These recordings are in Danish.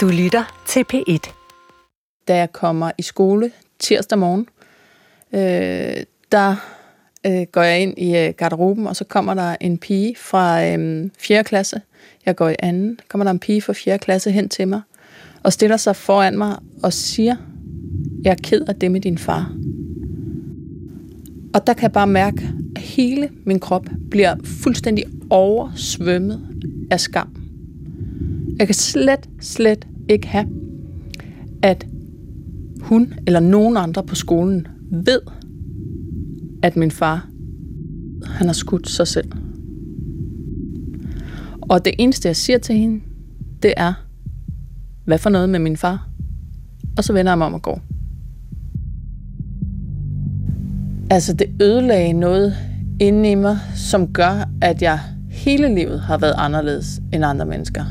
Du lytter til P1. Da jeg kommer i skole tirsdag morgen, øh, der øh, går jeg ind i øh, garderoben, og så kommer der en pige fra øh, 4. klasse. Jeg går i anden. kommer der en pige fra 4. klasse hen til mig, og stiller sig foran mig og siger, jeg er ked af det med din far. Og der kan jeg bare mærke, at hele min krop bliver fuldstændig oversvømmet af skam. Jeg kan slet, slet ikke have, at hun eller nogen andre på skolen ved, at min far, han har skudt sig selv. Og det eneste, jeg siger til hende, det er, hvad for noget med min far? Og så vender jeg mig om og går. Altså, det ødelagde noget inde i mig, som gør, at jeg hele livet har været anderledes end andre mennesker.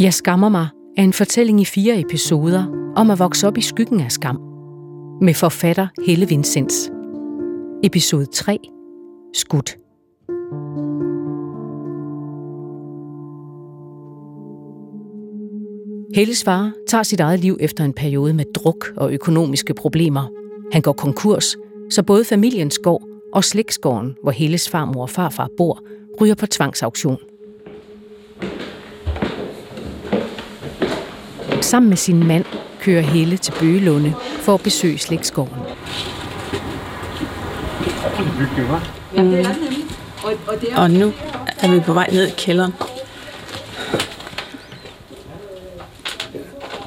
Jeg skammer mig er en fortælling i fire episoder om at vokse op i skyggen af skam. Med forfatter Helle Vincents. Episode 3. Skudt. Helles far tager sit eget liv efter en periode med druk og økonomiske problemer. Han går konkurs, så både familiens gård og slægtsgården, hvor Helles farmor og farfar bor, ryger på tvangsauktion. Sammen med sin mand kører Helle til Bøgelunde for at besøge slægtsgården. Mm. Og nu er vi på vej ned i kælderen.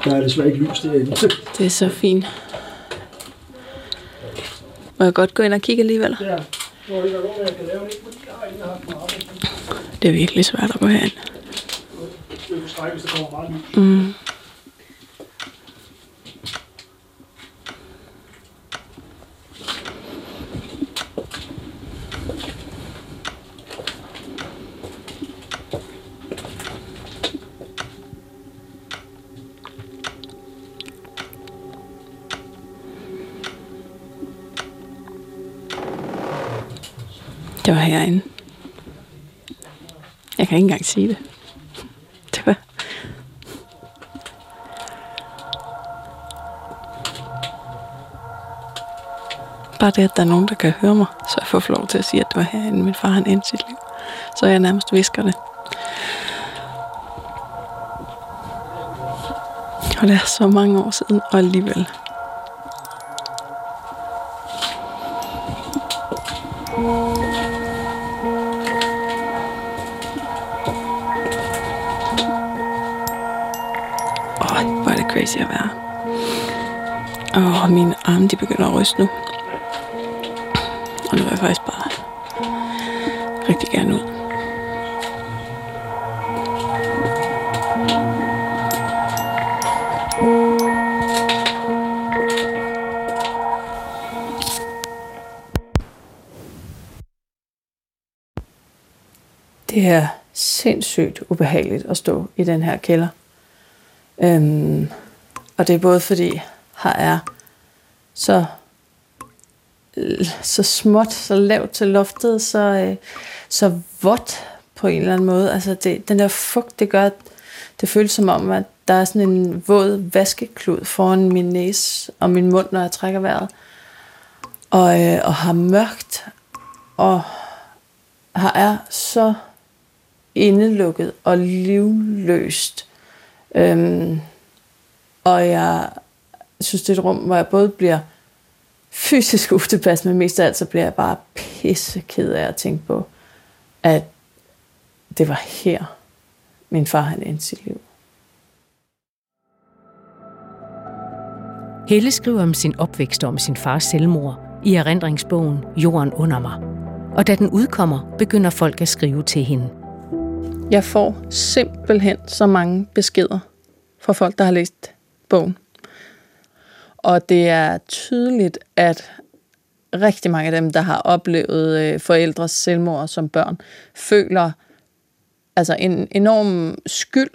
Der er desværre ikke lys derinde. Det er så fint. Må jeg godt gå ind og kigge alligevel? Ja. Det er virkelig svært at gå herind. Det er stræk, hvis der kommer meget lys. Mm. Det var herinde. Jeg kan ikke engang sige det. Det var... Bare det, at der er nogen, der kan høre mig, så jeg får lov til at sige, at det var herinde, min far han endte sit liv. Så jeg nærmest visker det. Og det er så mange år siden, og alligevel. Ryste nu. Og nu vil jeg faktisk bare rigtig gerne ud. Det er sindssygt ubehageligt at stå i den her kælder. Øhm, og det er både fordi her er så Øh, så småt, så lavt til loftet, så, øh, så vådt på en eller anden måde. Altså det, den der fugt, det gør, at det føles som om, at der er sådan en våd vaskeklud foran min næse og min mund, når jeg trækker vejret. Og, øh, og har mørkt, og har er så indelukket og livløst. Øhm, og jeg synes, det er et rum, hvor jeg både bliver fysisk utilpas, men mest af alt, så bliver jeg bare pisse ked af at tænke på, at det var her, min far han endte sit liv. Helle skriver om sin opvækst og om sin fars selvmord i erindringsbogen Jorden under mig. Og da den udkommer, begynder folk at skrive til hende. Jeg får simpelthen så mange beskeder fra folk, der har læst bogen. Og det er tydeligt, at rigtig mange af dem, der har oplevet øh, forældres selvmord som børn, føler altså en enorm skyld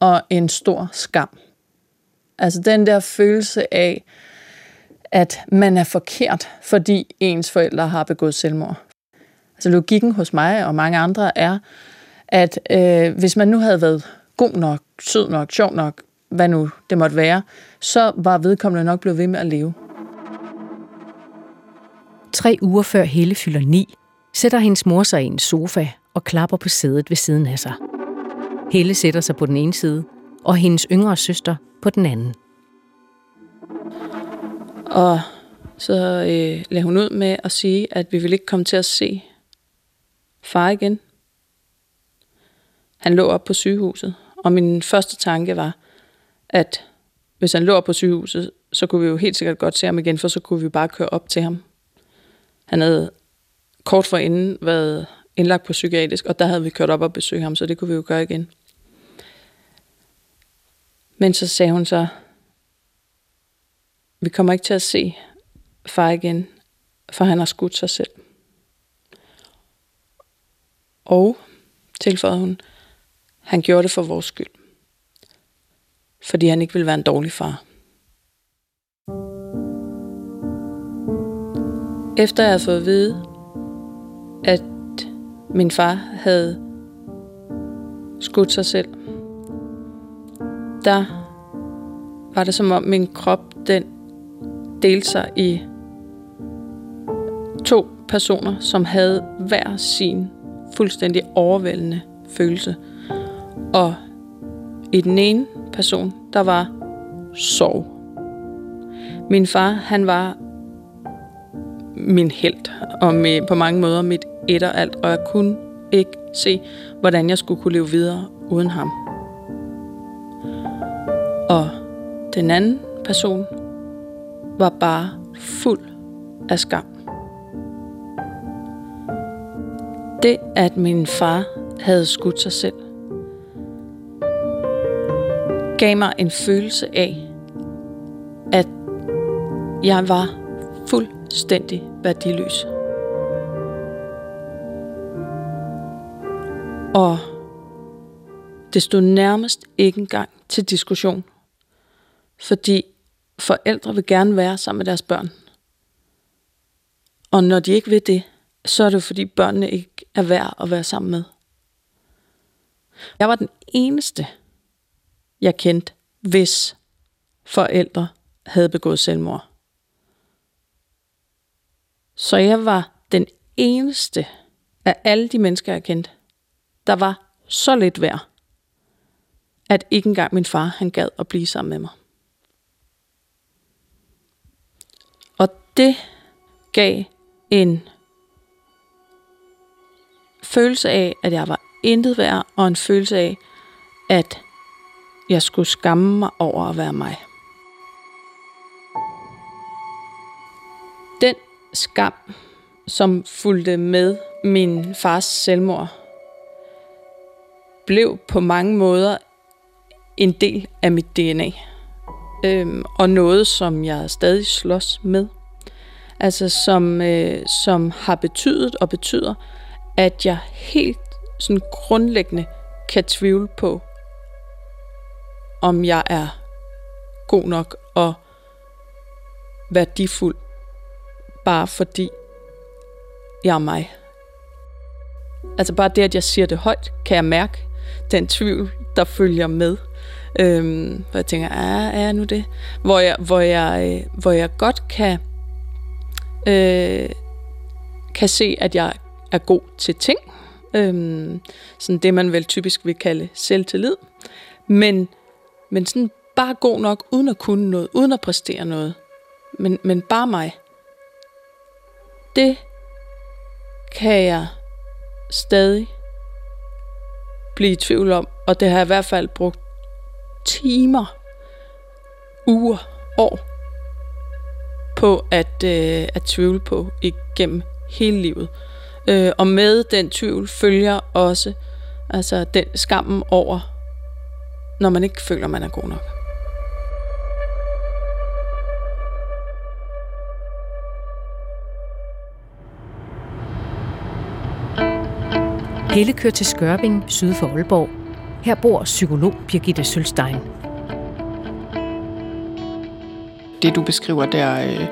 og en stor skam. Altså den der følelse af, at man er forkert, fordi ens forældre har begået selvmord. Altså logikken hos mig og mange andre er, at øh, hvis man nu havde været god nok, sød nok, sjov nok, hvad nu det måtte være, så var vedkommende nok blevet ved med at leve. Tre uger før Helle fylder ni, sætter hendes mor sig i en sofa og klapper på sædet ved siden af sig. Helle sætter sig på den ene side, og hendes yngre søster på den anden. Og så øh, lagde hun ud med at sige, at vi ville ikke komme til at se far igen. Han lå op på sygehuset, og min første tanke var, at hvis han lå på sygehuset, så kunne vi jo helt sikkert godt se ham igen, for så kunne vi bare køre op til ham. Han havde kort forinden været indlagt på psykiatrisk, og der havde vi kørt op og besøgt ham, så det kunne vi jo gøre igen. Men så sagde hun så, vi kommer ikke til at se far igen, for han har skudt sig selv. Og, tilføjede hun, han gjorde det for vores skyld. Fordi han ikke ville være en dårlig far. Efter jeg havde fået at vide, at min far havde skudt sig selv, der var det som om min krop, den delte sig i to personer, som havde hver sin fuldstændig overvældende følelse. Og i den ene person, der var sorg. Min far, han var min held, og med, på mange måder mit et og alt, og jeg kunne ikke se, hvordan jeg skulle kunne leve videre uden ham. Og den anden person var bare fuld af skam. Det, at min far havde skudt sig selv, gav mig en følelse af, at jeg var fuldstændig værdiløs. Og det stod nærmest ikke engang til diskussion, fordi forældre vil gerne være sammen med deres børn. Og når de ikke vil det, så er det fordi børnene ikke er værd at være sammen med. Jeg var den eneste, jeg kendte, hvis forældre havde begået selvmord. Så jeg var den eneste af alle de mennesker, jeg kendte, der var så lidt værd, at ikke engang min far han gad at blive sammen med mig. Og det gav en følelse af, at jeg var intet værd, og en følelse af, at jeg skulle skamme mig over at være mig. Den skam, som fulgte med min fars selvmord, blev på mange måder en del af mit DNA. Øhm, og noget, som jeg stadig slås med. Altså som, øh, som har betydet og betyder, at jeg helt sådan grundlæggende kan tvivle på, om jeg er god nok og værdifuld, bare fordi jeg er mig. Altså bare det, at jeg siger det højt, kan jeg mærke den tvivl, der følger med. Øhm, hvor jeg tænker, er, er jeg nu det? Hvor jeg, hvor jeg, øh, hvor jeg godt kan, øh, kan se, at jeg er god til ting. Øhm, sådan det, man vel typisk vil kalde selvtillid. Men, men sådan bare god nok, uden at kunne noget, uden at præstere noget. Men, men bare mig. Det kan jeg stadig blive i tvivl om, og det har jeg i hvert fald brugt timer, uger, år på at, øh, at tvivle på igennem hele livet. Øh, og med den tvivl følger også altså den skammen over, når man ikke føler, man er god nok. Helle kører til Skørving, syd for Aalborg. Her bor psykolog Birgitte Sølstein. Det, du beskriver der, øh,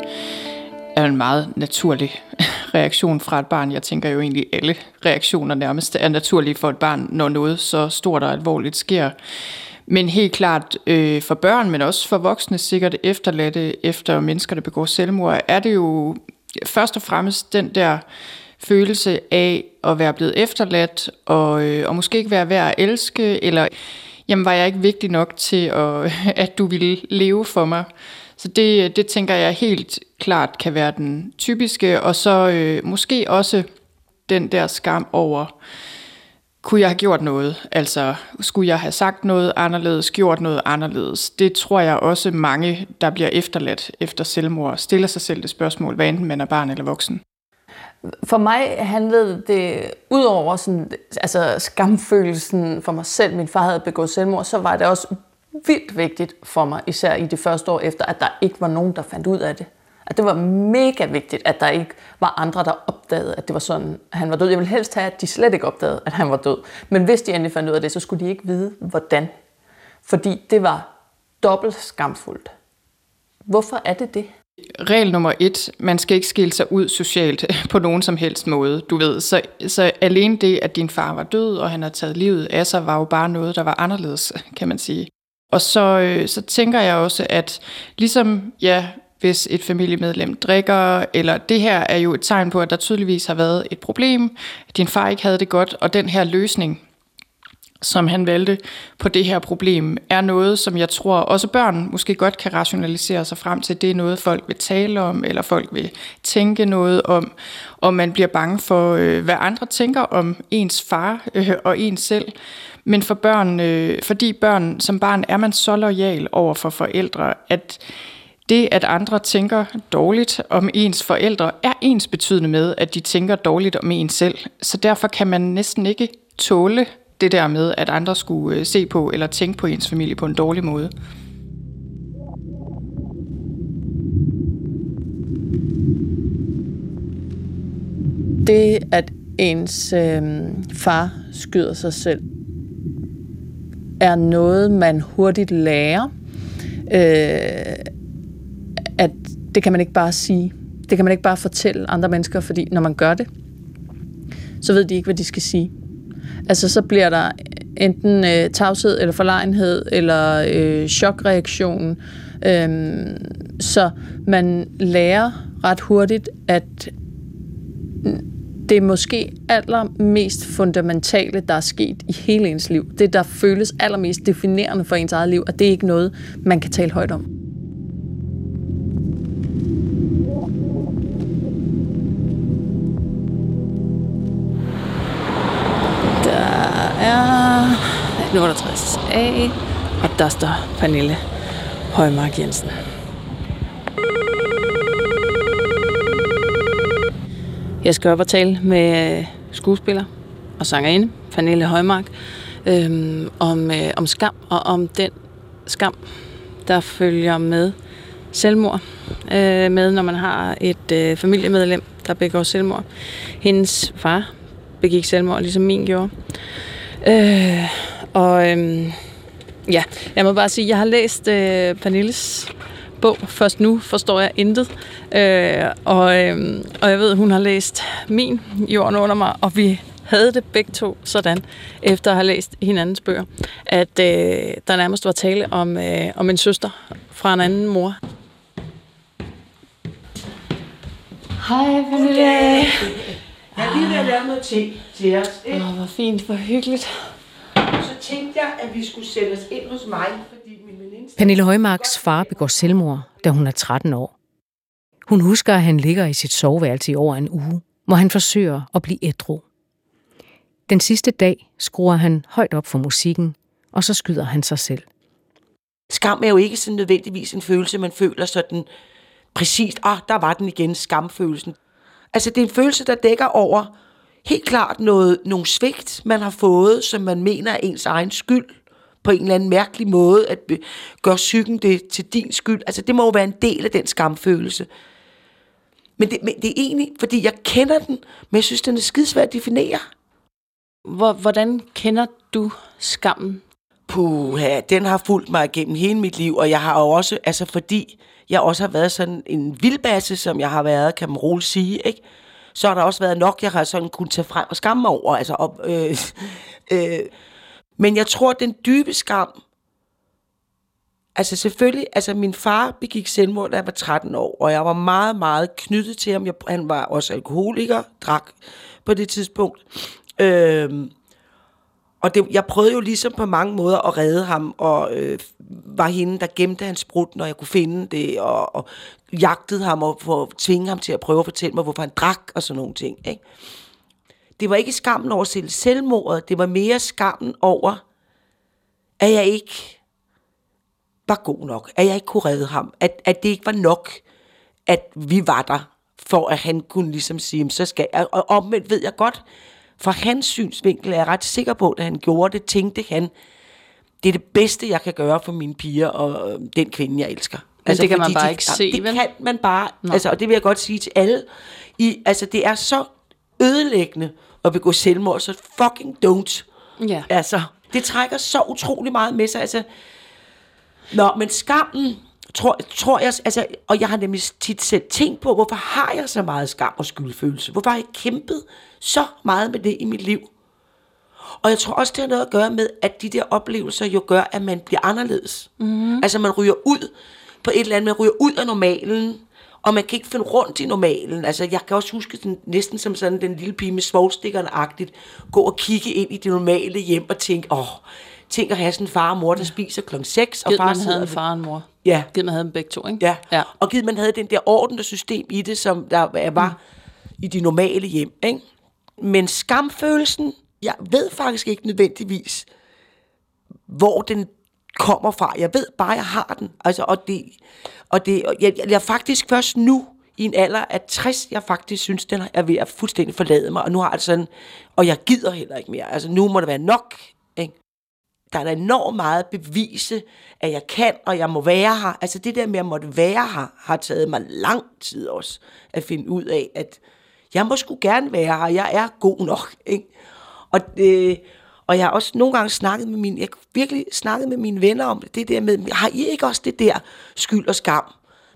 er en meget naturlig reaktion fra et barn. Jeg tænker jo egentlig, alle reaktioner nærmest er naturlige for et barn, når noget så stort og alvorligt sker. Men helt klart øh, for børn, men også for voksne, sikkert efterladte efter mennesker, der begår selvmord, er det jo først og fremmest den der følelse af at være blevet efterladt, og, øh, og måske ikke være værd at elske, eller jamen var jeg ikke vigtig nok til, at, at du ville leve for mig. Så det, det tænker jeg helt klart kan være den typiske, og så øh, måske også den der skam over, kunne jeg have gjort noget? Altså, skulle jeg have sagt noget anderledes, gjort noget anderledes? Det tror jeg også mange, der bliver efterladt efter selvmord, stiller sig selv det spørgsmål, hvad enten man er barn eller voksen. For mig handlede det, udover sådan, altså skamfølelsen for mig selv, min far havde begået selvmord, så var det også vildt vigtigt for mig, især i det første år efter, at der ikke var nogen, der fandt ud af det. At det var mega vigtigt, at der ikke var andre, der opdagede, at det var sådan, at han var død. Jeg ville helst have, at de slet ikke opdagede, at han var død. Men hvis de endelig fandt ud af det, så skulle de ikke vide, hvordan. Fordi det var dobbelt skamfuldt. Hvorfor er det det? Regel nummer et, man skal ikke skille sig ud socialt på nogen som helst måde, du ved. Så, så alene det, at din far var død, og han har taget livet af sig, var jo bare noget, der var anderledes, kan man sige. Og så, øh, så tænker jeg også, at ligesom, ja, hvis et familiemedlem drikker, eller det her er jo et tegn på, at der tydeligvis har været et problem, din far ikke havde det godt, og den her løsning, som han valgte på det her problem, er noget, som jeg tror også børn måske godt kan rationalisere sig frem til. Det er noget, folk vil tale om, eller folk vil tænke noget om, og man bliver bange for, øh, hvad andre tænker om ens far øh, og ens selv. Men for børn, øh, fordi børn som barn er man så lojal over for forældre, at det, at andre tænker dårligt om ens forældre, er ens betydende med, at de tænker dårligt om en selv. Så derfor kan man næsten ikke tåle det der med, at andre skulle øh, se på eller tænke på ens familie på en dårlig måde. Det, at ens øh, far skyder sig selv, er noget, man hurtigt lærer. Øh, at det kan man ikke bare sige. Det kan man ikke bare fortælle andre mennesker, fordi når man gør det, så ved de ikke, hvad de skal sige. Altså så bliver der enten øh, tavshed eller forlegenhed eller øh, chokreaktion. Øhm, så man lærer ret hurtigt, at det er måske allermest fundamentale, der er sket i hele ens liv. Det, der føles allermest definerende for ens eget liv, og det er ikke noget, man kan tale højt om. 68A, og der står Pernille Højmark Jensen. Jeg skal op og tale med øh, skuespiller og sangerinde, Pernille Højmark, øhm, om, øh, om skam og om den skam, der følger med selvmord, øh, med når man har et øh, familiemedlem, der begår selvmord. Hendes far begik selvmord, ligesom min gjorde. Øh, og øh, ja, jeg må bare sige, at jeg har læst øh, Pernilles bog. Først nu forstår jeg intet. Øh, og, øh, og jeg ved, at hun har læst min Jorden under mig, og vi havde det begge to sådan, efter at have læst hinandens bøger, at øh, der nærmest var tale om, øh, om en søster fra en anden mor. Hej, Pernille. Jeg har lige ved at lave noget te til os. Åh, oh, hvor fint, hvor hyggeligt. Så tænkte jeg, at vi skulle sætte os ind hos mig, fordi min veninde... Pernille Højmarks far begår selvmord, da hun er 13 år. Hun husker, at han ligger i sit soveværelse i over en uge, hvor han forsøger at blive ædru. Den sidste dag skruer han højt op for musikken, og så skyder han sig selv. Skam er jo ikke sådan nødvendigvis en følelse, man føler sådan præcist, ah, der var den igen, skamfølelsen. Altså, det er en følelse, der dækker over helt klart noget, nogle svigt, man har fået, som man mener er ens egen skyld på en eller anden mærkelig måde, at gøre psyken det til din skyld. Altså, det må jo være en del af den skamfølelse. Men det, men det er egentlig, fordi jeg kender den, men jeg synes, den er skidesvært at definere. Hvordan kender du skammen? Puh, ja, den har fulgt mig igennem hele mit liv, og jeg har jo også, altså fordi jeg også har været sådan en vildbasse, som jeg har været, kan man roligt sige, ikke? Så har der også været nok, jeg har sådan kunne tage frem og skamme mig over. Altså, op, øh, øh, men jeg tror, at den dybe skam, altså selvfølgelig, altså min far begik selvmord, da jeg var 13 år, og jeg var meget, meget knyttet til ham. Jeg, han var også alkoholiker, drak på det tidspunkt. Øh, og det, jeg prøvede jo ligesom på mange måder at redde ham, og øh, var hende, der gemte hans brud, når jeg kunne finde det, og, og jagtede ham og for, tvinge ham til at prøve at fortælle mig, hvorfor han drak og sådan nogle ting. Ikke? Det var ikke skammen over selv selvmordet, det var mere skammen over, at jeg ikke var god nok, at jeg ikke kunne redde ham, at, at det ikke var nok, at vi var der, for at han kunne ligesom sige, så skal jeg, og omvendt ved jeg godt, fra hans synsvinkel er jeg ret sikker på, at han gjorde det, tænkte han, det er det bedste, jeg kan gøre for mine piger og øh, den kvinde, jeg elsker. Men altså, det kan man bare de, ikke se, Det vel? kan man bare, Nå. altså, og det vil jeg godt sige til alle. I, altså, det er så ødelæggende at begå selvmord, så fucking don't. Ja. Altså, det trækker så utrolig meget med sig. Altså, Nå, men skammen, tror, tror jeg, altså, og jeg har nemlig tit selv tænkt på, hvorfor har jeg så meget skam og skyldfølelse? Hvorfor har jeg kæmpet så meget med det i mit liv? Og jeg tror også, det har noget at gøre med, at de der oplevelser jo gør, at man bliver anderledes. Mm. Altså man ryger ud på et eller andet, man ryger ud af normalen, og man kan ikke finde rundt i normalen. Altså jeg kan også huske den, næsten som sådan den lille pige med svogstikkerne-agtigt, gå og kigge ind i det normale hjem og tænke, åh, tænk at have sådan far og mor, der spiser klokken 6, og far man havde en far og en mor. Ja. Givet man havde dem begge to, ikke? Ja. ja. Og givet man havde den der orden og system i det, som der var mm. i de normale hjem. Ikke? Men skamfølelsen, jeg ved faktisk ikke nødvendigvis, hvor den kommer fra. Jeg ved bare, jeg har den. Altså, og det, og det, og jeg, jeg, jeg faktisk først nu, i en alder af 60, jeg faktisk synes, den er ved at fuldstændig forlade mig. Og nu har jeg det sådan, og jeg gider heller ikke mere. Altså, nu må det være nok. Der er da enormt meget bevise, at jeg kan, og jeg må være her. Altså det der med, at jeg måtte være her, har taget mig lang tid også at finde ud af, at jeg må sgu gerne være her, jeg er god nok. Ikke? Og, øh, og jeg har også nogle gange snakket med mine, jeg virkelig snakket med mine venner om det, det der med, har I ikke også det der skyld og skam?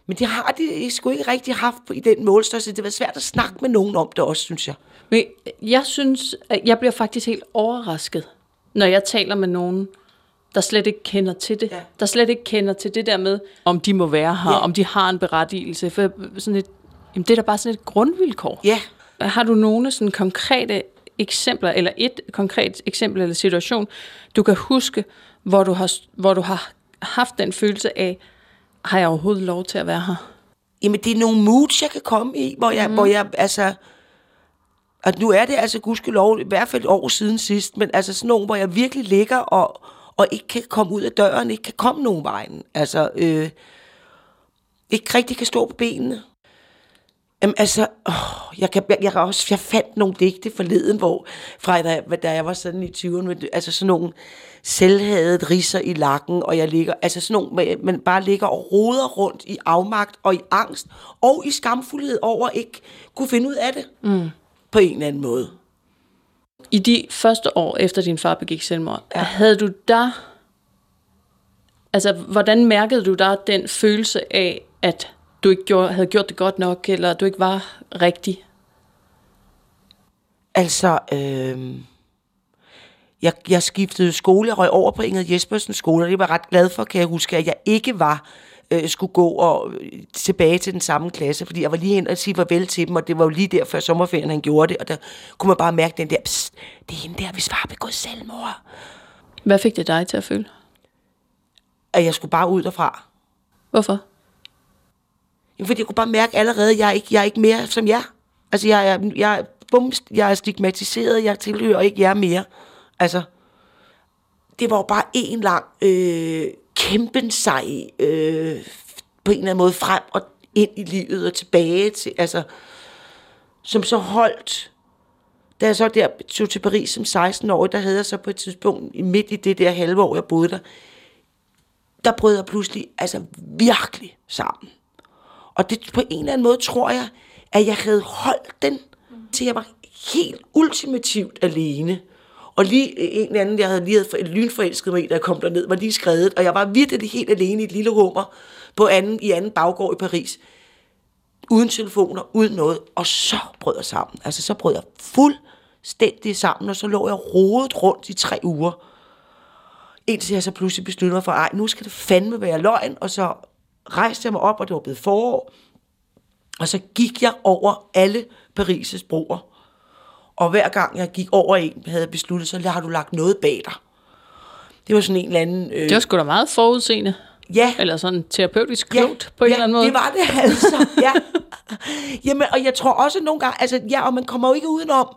Men det har de sgu ikke rigtig haft i den målstørrelse. Det var svært at snakke med nogen om det også, synes jeg. Men jeg synes, at jeg bliver faktisk helt overrasket, når jeg taler med nogen, der slet ikke kender til det. Ja. Der slet ikke kender til det der med, om de må være her, Ja. om de har en berettigelse. For sådan et, jamen det er da bare sådan et grundvilkår. Ja, Har du nogle sådan konkrete eksempler, eller et konkret eksempel eller situation, du kan huske, hvor du har, hvor du har haft den følelse af, har jeg overhovedet lov til at være her? Jamen, det er nogle moods, jeg kan komme i, hvor jeg, mm. hvor jeg altså... Og nu er det altså gudskelov, i hvert fald et år siden sidst, men altså sådan nogle, hvor jeg virkelig ligger og, og ikke kan komme ud af døren, ikke kan komme nogen vejen. Altså, øh, ikke rigtig kan stå på benene. Jamen altså, åh, jeg, kan, jeg, jeg, også, jeg fandt nogle digte forleden, hvor fra da, da jeg var sådan i 20'erne, altså sådan nogle selvhadet risser i lakken, og jeg ligger, altså sådan nogle, man bare ligger og roder rundt i afmagt og i angst, og i skamfuldhed over ikke kunne finde ud af det, mm på en eller anden måde. I de første år efter din far begik selvmord, ja. havde du der... Altså, hvordan mærkede du der den følelse af, at du ikke gjorde, havde gjort det godt nok, eller du ikke var rigtig? Altså, øh, jeg, jeg skiftede skole, jeg røg over på Inger Jespersens skole, og det var jeg ret glad for, kan jeg huske, at jeg ikke var øh, skulle gå og øh, tilbage til den samme klasse, fordi jeg var lige hen og sige farvel til dem, og det var jo lige der før sommerferien, han gjorde det, og der kunne man bare mærke den der, Psst, det er hende der, hvis far begået selvmord. Hvad fik det dig til at føle? At jeg skulle bare ud derfra. Hvorfor? Jamen, fordi jeg kunne bare mærke allerede, at jeg er ikke, jeg er ikke mere som jer. Altså, jeg er, jeg, er, bum, jeg er stigmatiseret, jeg tilhører ikke jer mere. Altså, det var jo bare en lang øh, kæmpen sig øh, på en eller anden måde frem og ind i livet og tilbage til, altså, som så holdt. Da jeg så der tog til Paris som 16 år, der havde jeg så på et tidspunkt, midt i det der halve år, jeg boede der, der brød jeg pludselig altså virkelig sammen. Og det på en eller anden måde tror jeg, at jeg havde holdt den, til jeg var helt ultimativt alene. Og lige en eller anden, jeg havde lige havde lynforelsket mig i, da jeg kom derned, var lige skrevet, og jeg var virkelig helt alene i et lille hummer på anden, i anden baggård i Paris. uden telefoner, uden noget, og så brød jeg sammen. Altså, så brød jeg fuldstændig sammen, og så lå jeg rodet rundt i tre uger. Indtil jeg så pludselig besluttede mig for, ej, nu skal det fandme være løgn, og så rejste jeg mig op, og det var blevet forår, og så gik jeg over alle Paris' broer. Og hver gang jeg gik over en, havde jeg besluttet, så har du lagt noget bag dig. Det var sådan en eller anden... Øh, Det var sgu da meget forudseende. ja, Eller sådan terapeutisk klogt på en ja, eller anden måde. det var det altså, ja. Jamen, og jeg tror også nogle gange, altså ja, og man kommer jo ikke udenom,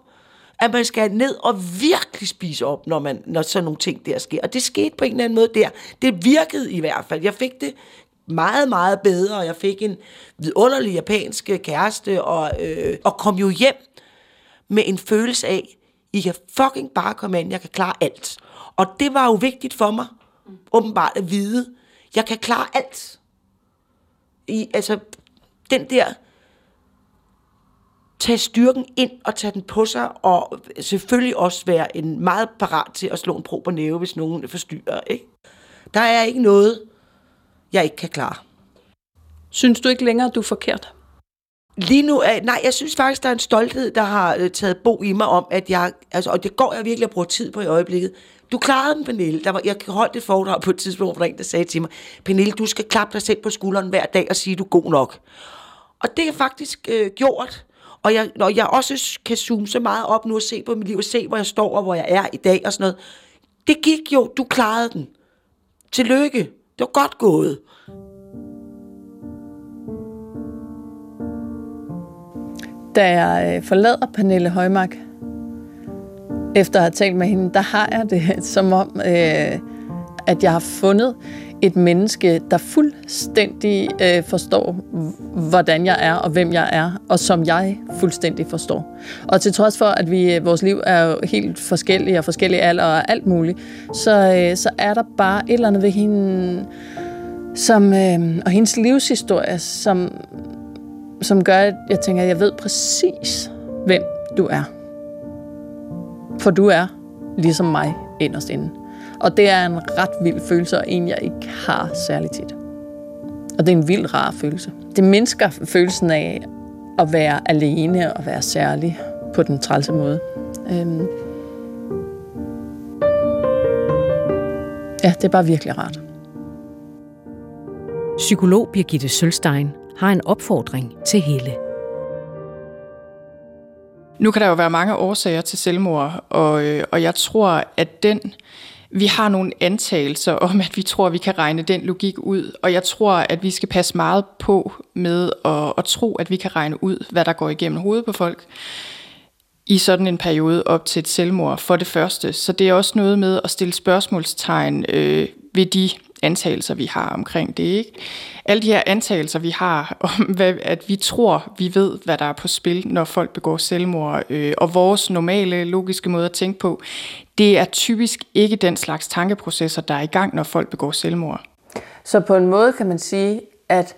at man skal ned og virkelig spise op, når, man, når sådan nogle ting der sker. Og det skete på en eller anden måde der. Det virkede i hvert fald. Jeg fik det meget, meget bedre, og jeg fik en vidunderlig japansk kæreste, og, øh, og kom jo hjem med en følelse af, I kan fucking bare komme ind, jeg kan klare alt. Og det var jo vigtigt for mig, åbenbart at vide, jeg kan klare alt. I, altså, den der, tage styrken ind og tage den på sig, og selvfølgelig også være en meget parat til at slå en prober næve, hvis nogen forstyrrer. Ikke? Der er ikke noget, jeg ikke kan klare. Synes du ikke længere, du er forkert? Lige nu, er, nej, jeg synes faktisk, der er en stolthed, der har øh, taget bo i mig om, at jeg, altså, og det går jeg virkelig at bruge tid på i øjeblikket. Du klarede den, Pernille. Der var, jeg holdt et foredrag på et tidspunkt, hvor der en, der sagde til mig, Pernille, du skal klappe dig selv på skulderen hver dag og sige, du er god nok. Og det er faktisk øh, gjort. Og jeg, når jeg også kan zoome så meget op nu og se på mit liv, og se, hvor jeg står og hvor jeg er i dag og sådan noget. Det gik jo, du klarede den. Tillykke. Det var godt gået. Da jeg øh, forlader Pernille Højmark, efter at have talt med hende, der har jeg det som om, øh, at jeg har fundet et menneske, der fuldstændig øh, forstår, hvordan jeg er og hvem jeg er, og som jeg fuldstændig forstår. Og til trods for, at vi øh, vores liv er jo helt forskellige og forskellige alder og alt muligt, så, øh, så er der bare et eller andet ved hende, som, øh, og hendes livshistorie, som, som gør, at jeg tænker, at jeg ved præcis, hvem du er. For du er ligesom mig inderst inde. Og det er en ret vild følelse, og en, jeg ikke har særlig tit. Og det er en vild rar følelse. Det mindsker følelsen af at være alene og være særlig på den trælse måde. Øhm. Ja, det er bare virkelig rart. Psykolog Birgitte Sølstein har en opfordring til Helle. Nu kan der jo være mange årsager til selvmord, og, øh, og jeg tror, at den, vi har nogle antagelser om, at vi tror, at vi kan regne den logik ud, og jeg tror, at vi skal passe meget på med at, at tro, at vi kan regne ud, hvad der går igennem hovedet på folk i sådan en periode op til et selvmord, for det første. Så det er også noget med at stille spørgsmålstegn øh, ved de antagelser, vi har omkring det. Ikke? Alle de her antagelser, vi har om, hvad, at vi tror, vi ved, hvad der er på spil, når folk begår selvmord, øh, og vores normale, logiske måde at tænke på, det er typisk ikke den slags tankeprocesser, der er i gang, når folk begår selvmord. Så på en måde kan man sige, at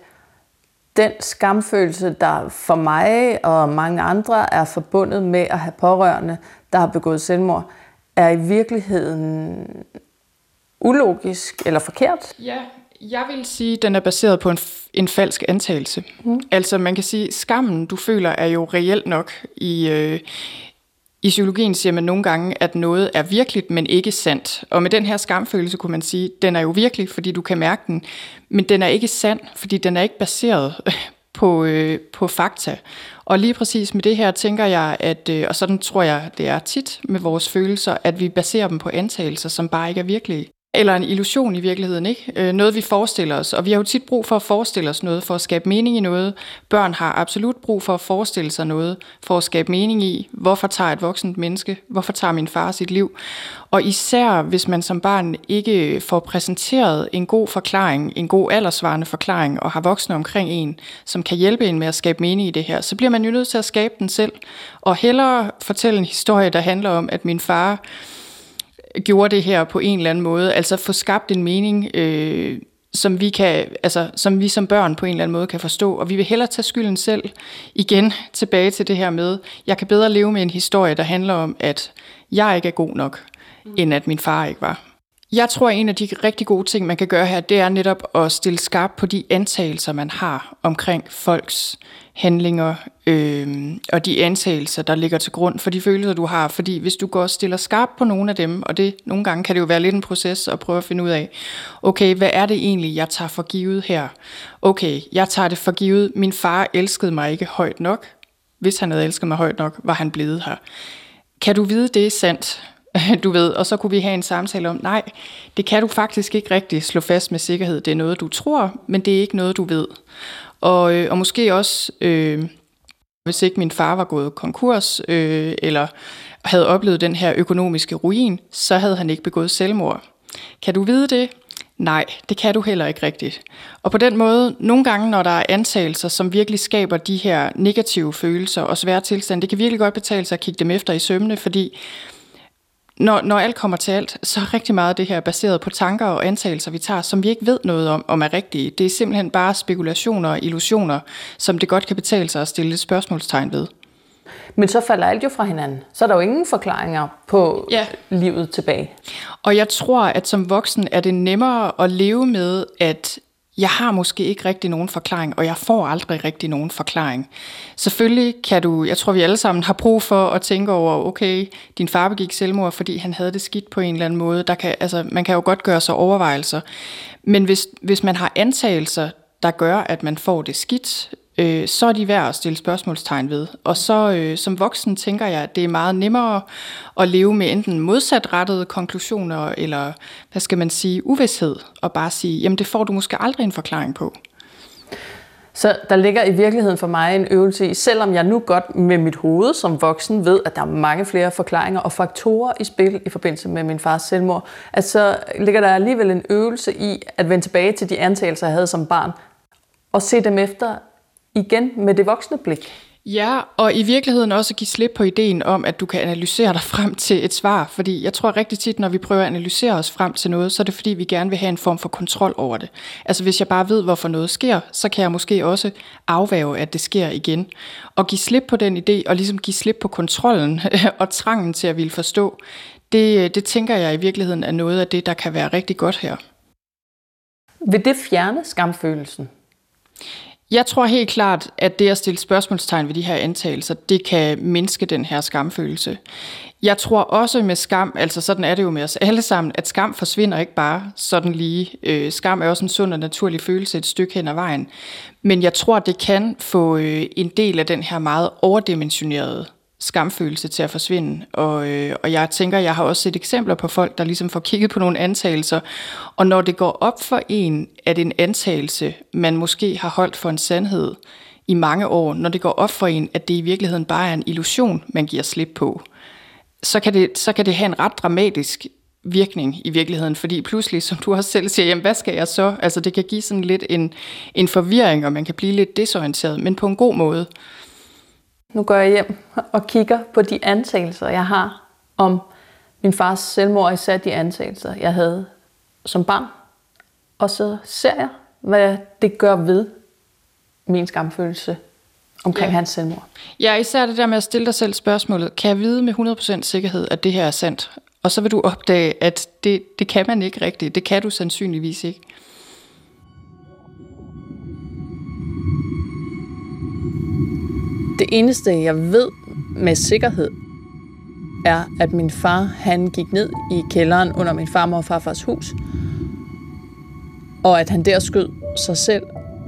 den skamfølelse, der for mig og mange andre er forbundet med at have pårørende, der har begået selvmord, er i virkeligheden ulogisk eller forkert. Ja, jeg vil sige, at den er baseret på en, en falsk antagelse. Mm. Altså man kan sige, skammen du føler er jo reelt nok i... Øh, i psykologien siger man nogle gange, at noget er virkeligt, men ikke sandt. Og med den her skamfølelse kunne man sige, den er jo virkelig, fordi du kan mærke den, men den er ikke sand, fordi den er ikke baseret på, øh, på fakta. Og lige præcis med det her tænker jeg, at, øh, og sådan tror jeg, det er tit med vores følelser, at vi baserer dem på antagelser, som bare ikke er virkelige. Eller en illusion i virkeligheden, ikke? Øh, noget vi forestiller os. Og vi har jo tit brug for at forestille os noget, for at skabe mening i noget. Børn har absolut brug for at forestille sig noget, for at skabe mening i, hvorfor tager et voksent menneske, hvorfor tager min far sit liv. Og især hvis man som barn ikke får præsenteret en god forklaring, en god aldersvarende forklaring, og har voksne omkring en, som kan hjælpe en med at skabe mening i det her, så bliver man jo nødt til at skabe den selv. Og hellere fortælle en historie, der handler om, at min far gjorde det her på en eller anden måde, altså få skabt en mening, øh, som vi kan, altså som vi som børn på en eller anden måde kan forstå, og vi vil hellere tage skylden selv igen tilbage til det her med, jeg kan bedre leve med en historie, der handler om, at jeg ikke er god nok, mm. end at min far ikke var. Jeg tror, at en af de rigtig gode ting, man kan gøre her, det er netop at stille skarp på de antagelser, man har omkring folks handlinger øh, og de antagelser, der ligger til grund for de følelser, du har. Fordi hvis du går og stiller skarp på nogle af dem, og det nogle gange kan det jo være lidt en proces at prøve at finde ud af, okay, hvad er det egentlig, jeg tager for givet her? Okay, jeg tager det for givet, min far elskede mig ikke højt nok. Hvis han havde elsket mig højt nok, var han blevet her. Kan du vide, det er sandt? du ved, og så kunne vi have en samtale om, nej, det kan du faktisk ikke rigtig slå fast med sikkerhed. Det er noget, du tror, men det er ikke noget, du ved. Og, øh, og måske også, øh, hvis ikke min far var gået konkurs, øh, eller havde oplevet den her økonomiske ruin, så havde han ikke begået selvmord. Kan du vide det? Nej, det kan du heller ikke rigtigt. Og på den måde, nogle gange, når der er antagelser, som virkelig skaber de her negative følelser og svære tilstande, det kan virkelig godt betale sig at kigge dem efter i sømne, fordi når, når alt kommer til alt, så er rigtig meget af det her baseret på tanker og antagelser, vi tager, som vi ikke ved noget om, om er rigtige. Det er simpelthen bare spekulationer og illusioner, som det godt kan betale sig at stille et spørgsmålstegn ved. Men så falder alt jo fra hinanden. Så er der jo ingen forklaringer på ja. livet tilbage. Og jeg tror, at som voksen er det nemmere at leve med, at jeg har måske ikke rigtig nogen forklaring, og jeg får aldrig rigtig nogen forklaring. Selvfølgelig kan du, jeg tror vi alle sammen har brug for at tænke over, okay, din far begik selvmord, fordi han havde det skidt på en eller anden måde. Der kan, altså, man kan jo godt gøre sig overvejelser. Men hvis, hvis man har antagelser, der gør, at man får det skidt, øh, så er de værd at stille spørgsmålstegn ved. Og så øh, som voksen tænker jeg, at det er meget nemmere at leve med enten modsatrettede konklusioner, eller hvad skal man sige, uvidshed, og bare sige, jamen det får du måske aldrig en forklaring på. Så der ligger i virkeligheden for mig en øvelse i, selvom jeg nu godt med mit hoved som voksen ved, at der er mange flere forklaringer og faktorer i spil i forbindelse med min fars selvmord, at så ligger der alligevel en øvelse i at vende tilbage til de antagelser, jeg havde som barn, og se dem efter igen med det voksne blik. Ja, og i virkeligheden også give slip på ideen om, at du kan analysere dig frem til et svar. Fordi jeg tror rigtig tit, når vi prøver at analysere os frem til noget, så er det fordi, vi gerne vil have en form for kontrol over det. Altså hvis jeg bare ved, hvorfor noget sker, så kan jeg måske også afvæve, at det sker igen. Og give slip på den idé, og ligesom give slip på kontrollen og trangen til at ville forstå, det, det tænker jeg i virkeligheden er noget af det, der kan være rigtig godt her. Vil det fjerne skamfølelsen? Jeg tror helt klart, at det at stille spørgsmålstegn ved de her antagelser, det kan mindske den her skamfølelse. Jeg tror også med skam, altså sådan er det jo med os alle sammen, at skam forsvinder ikke bare sådan lige. Øh, skam er også en sund og naturlig følelse et stykke hen ad vejen. Men jeg tror, det kan få øh, en del af den her meget overdimensionerede skamfølelse til at forsvinde. Og, øh, og jeg tænker, jeg har også set eksempler på folk, der ligesom får kigget på nogle antagelser. Og når det går op for en, at en antagelse, man måske har holdt for en sandhed i mange år, når det går op for en, at det i virkeligheden bare er en illusion, man giver slip på, så kan det, så kan det have en ret dramatisk virkning i virkeligheden, fordi pludselig, som du også selv siger, jamen hvad skal jeg så? Altså det kan give sådan lidt en, en forvirring, og man kan blive lidt desorienteret, men på en god måde. Nu går jeg hjem og kigger på de antagelser, jeg har om min fars selvmord, især de antagelser, jeg havde som barn. Og så ser jeg, hvad det gør ved min skamfølelse omkring ja. hans selvmord. Ja, især det der med at stille dig selv spørgsmålet, kan jeg vide med 100% sikkerhed, at det her er sandt? Og så vil du opdage, at det, det kan man ikke rigtigt. Det kan du sandsynligvis ikke. Det eneste, jeg ved med sikkerhed, er, at min far han gik ned i kælderen under min farmor og farfars hus, og at han der skød sig selv,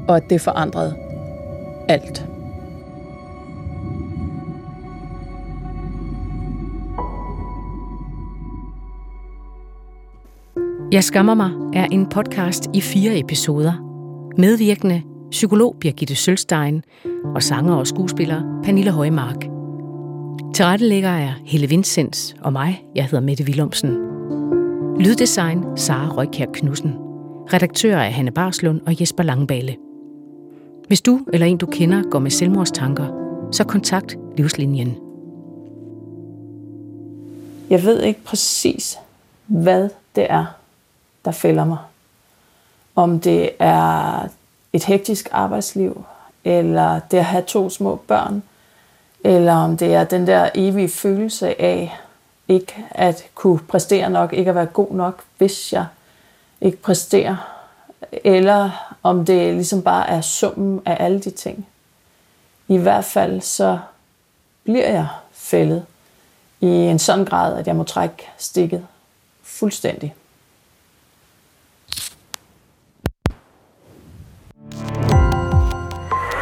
og at det forandrede alt. Jeg skammer mig er en podcast i fire episoder. Medvirkende psykolog Birgitte Sølstein og sanger og skuespiller Pernille Højmark. Tilrettelægger er Helle Vincents og mig, jeg hedder Mette Willumsen. Lyddesign Sara Røykær Knudsen. Redaktør er Hanne Barslund og Jesper Langbale. Hvis du eller en du kender går med selvmordstanker, så kontakt Livslinjen. Jeg ved ikke præcis, hvad det er, der fælder mig. Om det er et hektisk arbejdsliv, eller det at have to små børn, eller om det er den der evige følelse af ikke at kunne præstere nok, ikke at være god nok, hvis jeg ikke præsterer, eller om det ligesom bare er summen af alle de ting. I hvert fald så bliver jeg fældet i en sådan grad, at jeg må trække stikket fuldstændig.